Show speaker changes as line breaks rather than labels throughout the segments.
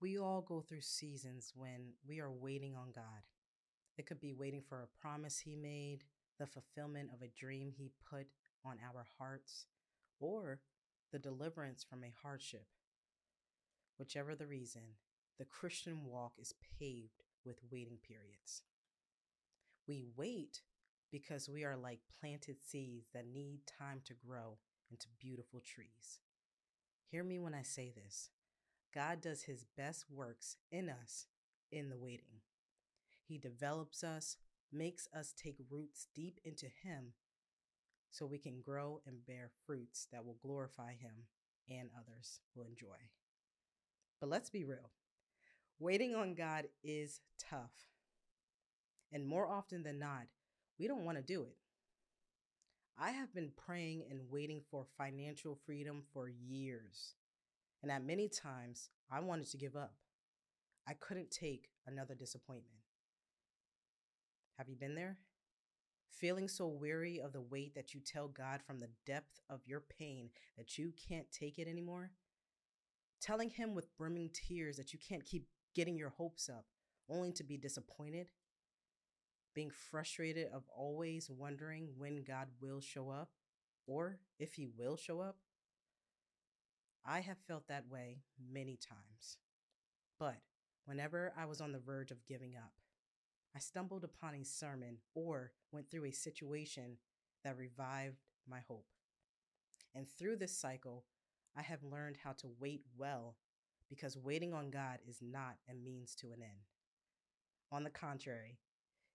We all go through seasons when we are waiting on God. It could be waiting for a promise He made, the fulfillment of a dream He put on our hearts, or the deliverance from a hardship. Whichever the reason, the Christian walk is paved with waiting periods. We wait because we are like planted seeds that need time to grow into beautiful trees. Hear me when I say this God does his best works in us in the waiting. He develops us, makes us take roots deep into Him so we can grow and bear fruits that will glorify Him and others will enjoy. But let's be real waiting on God is tough. And more often than not, we don't want to do it. I have been praying and waiting for financial freedom for years. And at many times, I wanted to give up. I couldn't take another disappointment. Have you been there? Feeling so weary of the weight that you tell God from the depth of your pain that you can't take it anymore? Telling Him with brimming tears that you can't keep getting your hopes up, only to be disappointed? Being frustrated of always wondering when God will show up or if He will show up? I have felt that way many times. But whenever I was on the verge of giving up, I stumbled upon a sermon or went through a situation that revived my hope. And through this cycle, I have learned how to wait well because waiting on God is not a means to an end. On the contrary,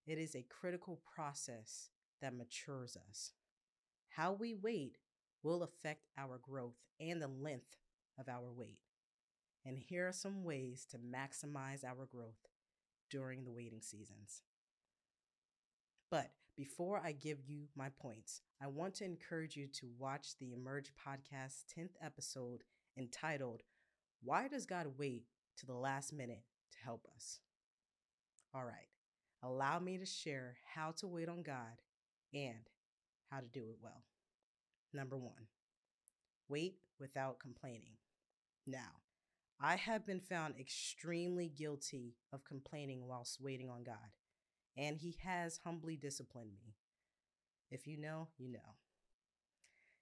it is a critical process that matures us. How we wait will affect our growth and the length of our wait. And here are some ways to maximize our growth during the waiting seasons. But before I give you my points, I want to encourage you to watch the Emerge Podcast 10th episode entitled, Why Does God Wait to the Last Minute to Help Us? All right, allow me to share how to wait on God and how to do it well. Number one, wait without complaining. Now, I have been found extremely guilty of complaining whilst waiting on God, and He has humbly disciplined me. If you know, you know.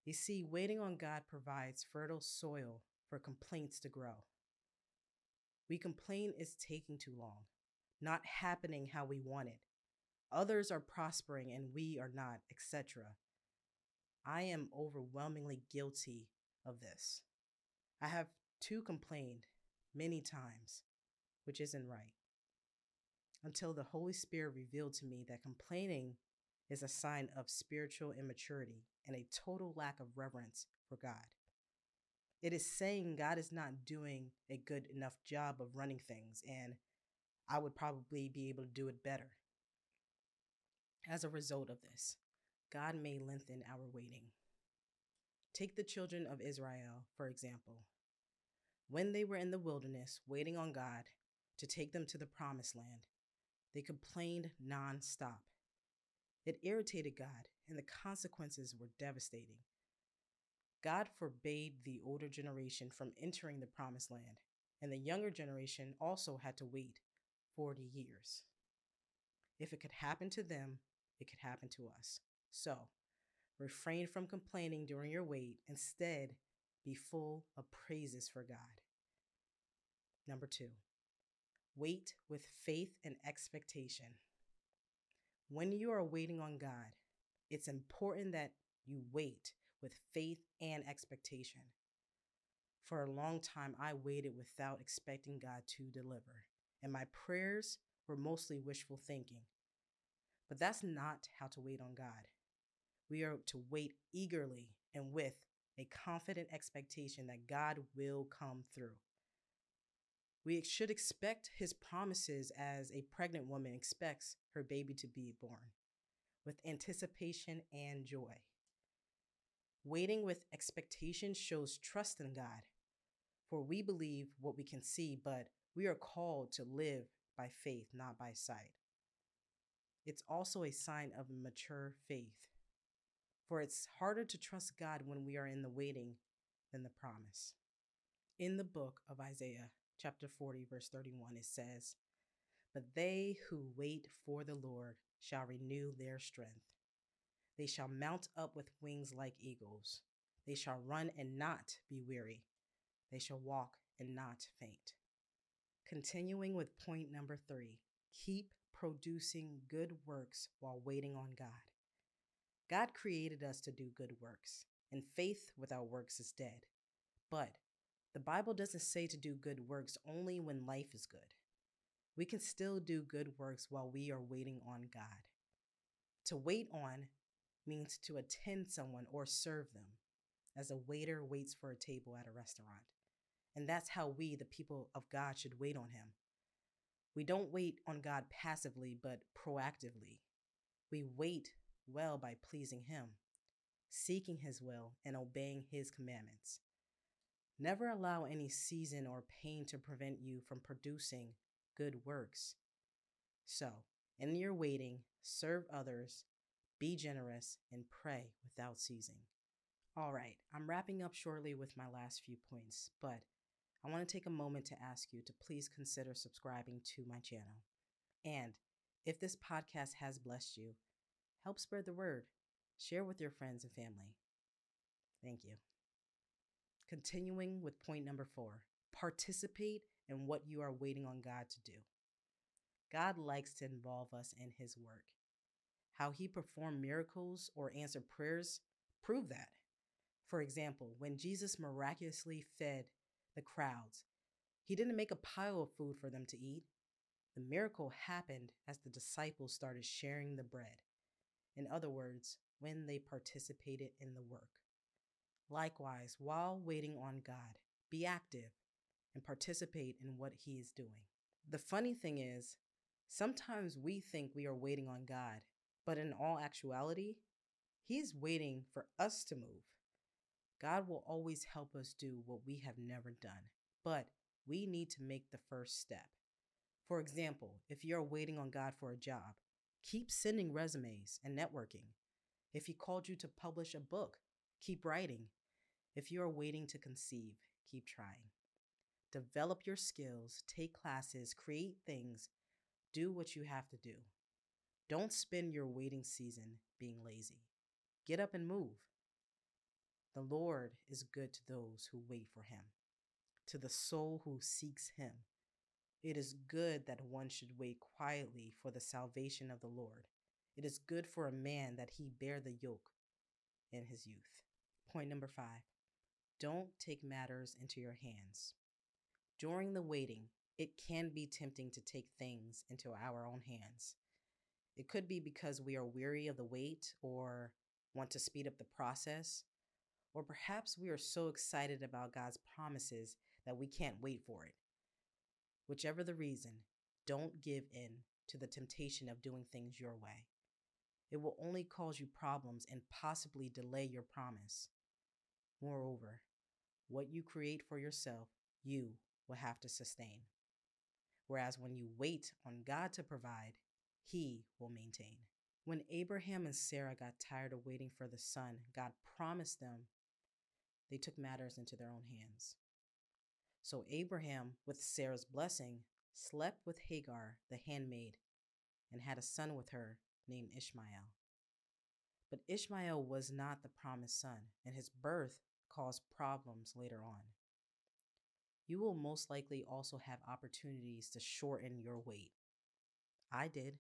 You see, waiting on God provides fertile soil for complaints to grow. We complain it's taking too long, not happening how we want it. Others are prospering and we are not, etc. I am overwhelmingly guilty of this. I have too complained many times, which isn't right. Until the Holy Spirit revealed to me that complaining is a sign of spiritual immaturity and a total lack of reverence for God. It is saying God is not doing a good enough job of running things, and I would probably be able to do it better. As a result of this, God may lengthen our waiting. Take the children of Israel, for example. When they were in the wilderness waiting on God to take them to the promised land, they complained nonstop. It irritated God, and the consequences were devastating. God forbade the older generation from entering the promised land, and the younger generation also had to wait 40 years. If it could happen to them, it could happen to us. So, refrain from complaining during your wait. Instead, be full of praises for God. Number two, wait with faith and expectation. When you are waiting on God, it's important that you wait with faith and expectation. For a long time, I waited without expecting God to deliver, and my prayers were mostly wishful thinking. But that's not how to wait on God. We are to wait eagerly and with a confident expectation that God will come through. We should expect his promises as a pregnant woman expects her baby to be born, with anticipation and joy. Waiting with expectation shows trust in God, for we believe what we can see, but we are called to live by faith, not by sight. It's also a sign of mature faith, for it's harder to trust God when we are in the waiting than the promise. In the book of Isaiah, chapter 40, verse 31, it says, But they who wait for the Lord shall renew their strength. They shall mount up with wings like eagles. They shall run and not be weary. They shall walk and not faint. Continuing with point number three keep producing good works while waiting on God. God created us to do good works, and faith without works is dead. But the Bible doesn't say to do good works only when life is good. We can still do good works while we are waiting on God. To wait on means to attend someone or serve them, as a waiter waits for a table at a restaurant. And that's how we, the people of God, should wait on Him. We don't wait on God passively, but proactively. We wait well by pleasing Him, seeking His will, and obeying His commandments. Never allow any season or pain to prevent you from producing good works. So, in your waiting, serve others, be generous, and pray without ceasing. All right, I'm wrapping up shortly with my last few points, but I want to take a moment to ask you to please consider subscribing to my channel. And if this podcast has blessed you, help spread the word. Share with your friends and family. Thank you. Continuing with point number four participate in what you are waiting on God to do. God likes to involve us in His work. How He performed miracles or answered prayers prove that. For example, when Jesus miraculously fed the crowds. He didn't make a pile of food for them to eat. The miracle happened as the disciples started sharing the bread. In other words, when they participated in the work. Likewise, while waiting on God, be active and participate in what He is doing. The funny thing is, sometimes we think we are waiting on God, but in all actuality, He's waiting for us to move. God will always help us do what we have never done, but we need to make the first step. For example, if you're waiting on God for a job, keep sending resumes and networking. If He called you to publish a book, keep writing. If you are waiting to conceive, keep trying. Develop your skills, take classes, create things, do what you have to do. Don't spend your waiting season being lazy. Get up and move. The Lord is good to those who wait for him, to the soul who seeks him. It is good that one should wait quietly for the salvation of the Lord. It is good for a man that he bear the yoke in his youth. Point number five don't take matters into your hands. During the waiting, it can be tempting to take things into our own hands. It could be because we are weary of the wait or want to speed up the process or perhaps we are so excited about God's promises that we can't wait for it. Whichever the reason, don't give in to the temptation of doing things your way. It will only cause you problems and possibly delay your promise. Moreover, what you create for yourself, you will have to sustain. Whereas when you wait on God to provide, He will maintain. When Abraham and Sarah got tired of waiting for the son God promised them they took matters into their own hands. So Abraham, with Sarah's blessing, slept with Hagar, the handmaid, and had a son with her named Ishmael. But Ishmael was not the promised son, and his birth caused problems later on. You will most likely also have opportunities to shorten your wait. I did,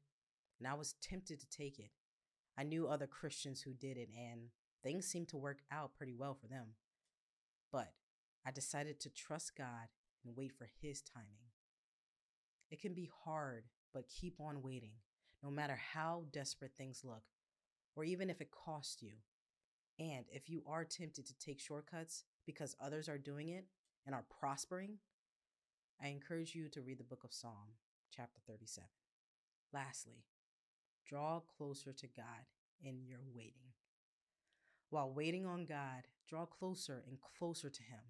and I was tempted to take it. I knew other Christians who did it, and things seemed to work out pretty well for them. But I decided to trust God and wait for His timing. It can be hard, but keep on waiting, no matter how desperate things look, or even if it costs you. And if you are tempted to take shortcuts because others are doing it and are prospering, I encourage you to read the book of Psalm, chapter 37. Lastly, draw closer to God in your waiting. While waiting on God, draw closer and closer to Him.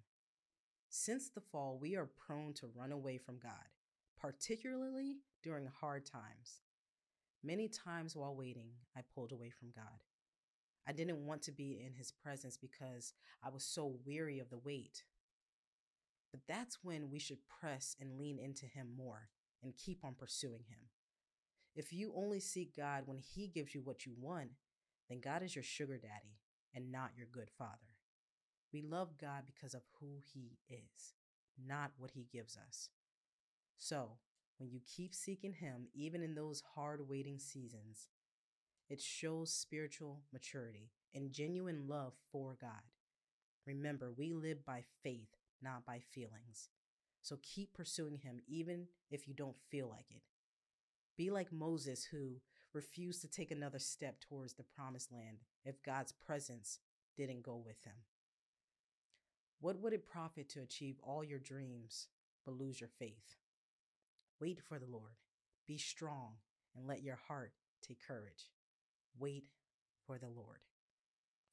Since the fall, we are prone to run away from God, particularly during hard times. Many times while waiting, I pulled away from God. I didn't want to be in His presence because I was so weary of the wait. But that's when we should press and lean into Him more and keep on pursuing Him. If you only seek God when He gives you what you want, then God is your sugar daddy and not your good father. We love God because of who He is, not what He gives us. So, when you keep seeking Him, even in those hard waiting seasons, it shows spiritual maturity and genuine love for God. Remember, we live by faith, not by feelings. So keep pursuing Him even if you don't feel like it. Be like Moses, who refused to take another step towards the promised land if God's presence didn't go with him. What would it profit to achieve all your dreams but lose your faith? Wait for the Lord. Be strong and let your heart take courage. Wait for the Lord.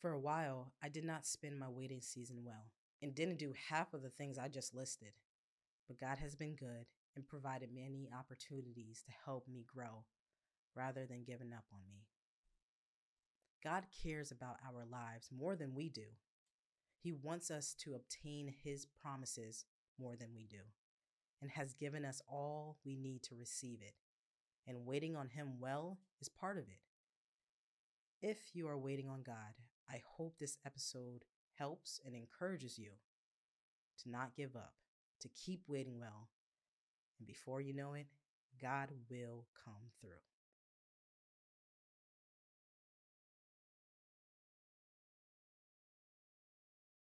For a while, I did not spend my waiting season well and didn't do half of the things I just listed. But God has been good and provided many opportunities to help me grow rather than giving up on me. God cares about our lives more than we do. He wants us to obtain His promises more than we do and has given us all we need to receive it. And waiting on Him well is part of it. If you are waiting on God, I hope this episode helps and encourages you to not give up, to keep waiting well. And before you know it, God will come through.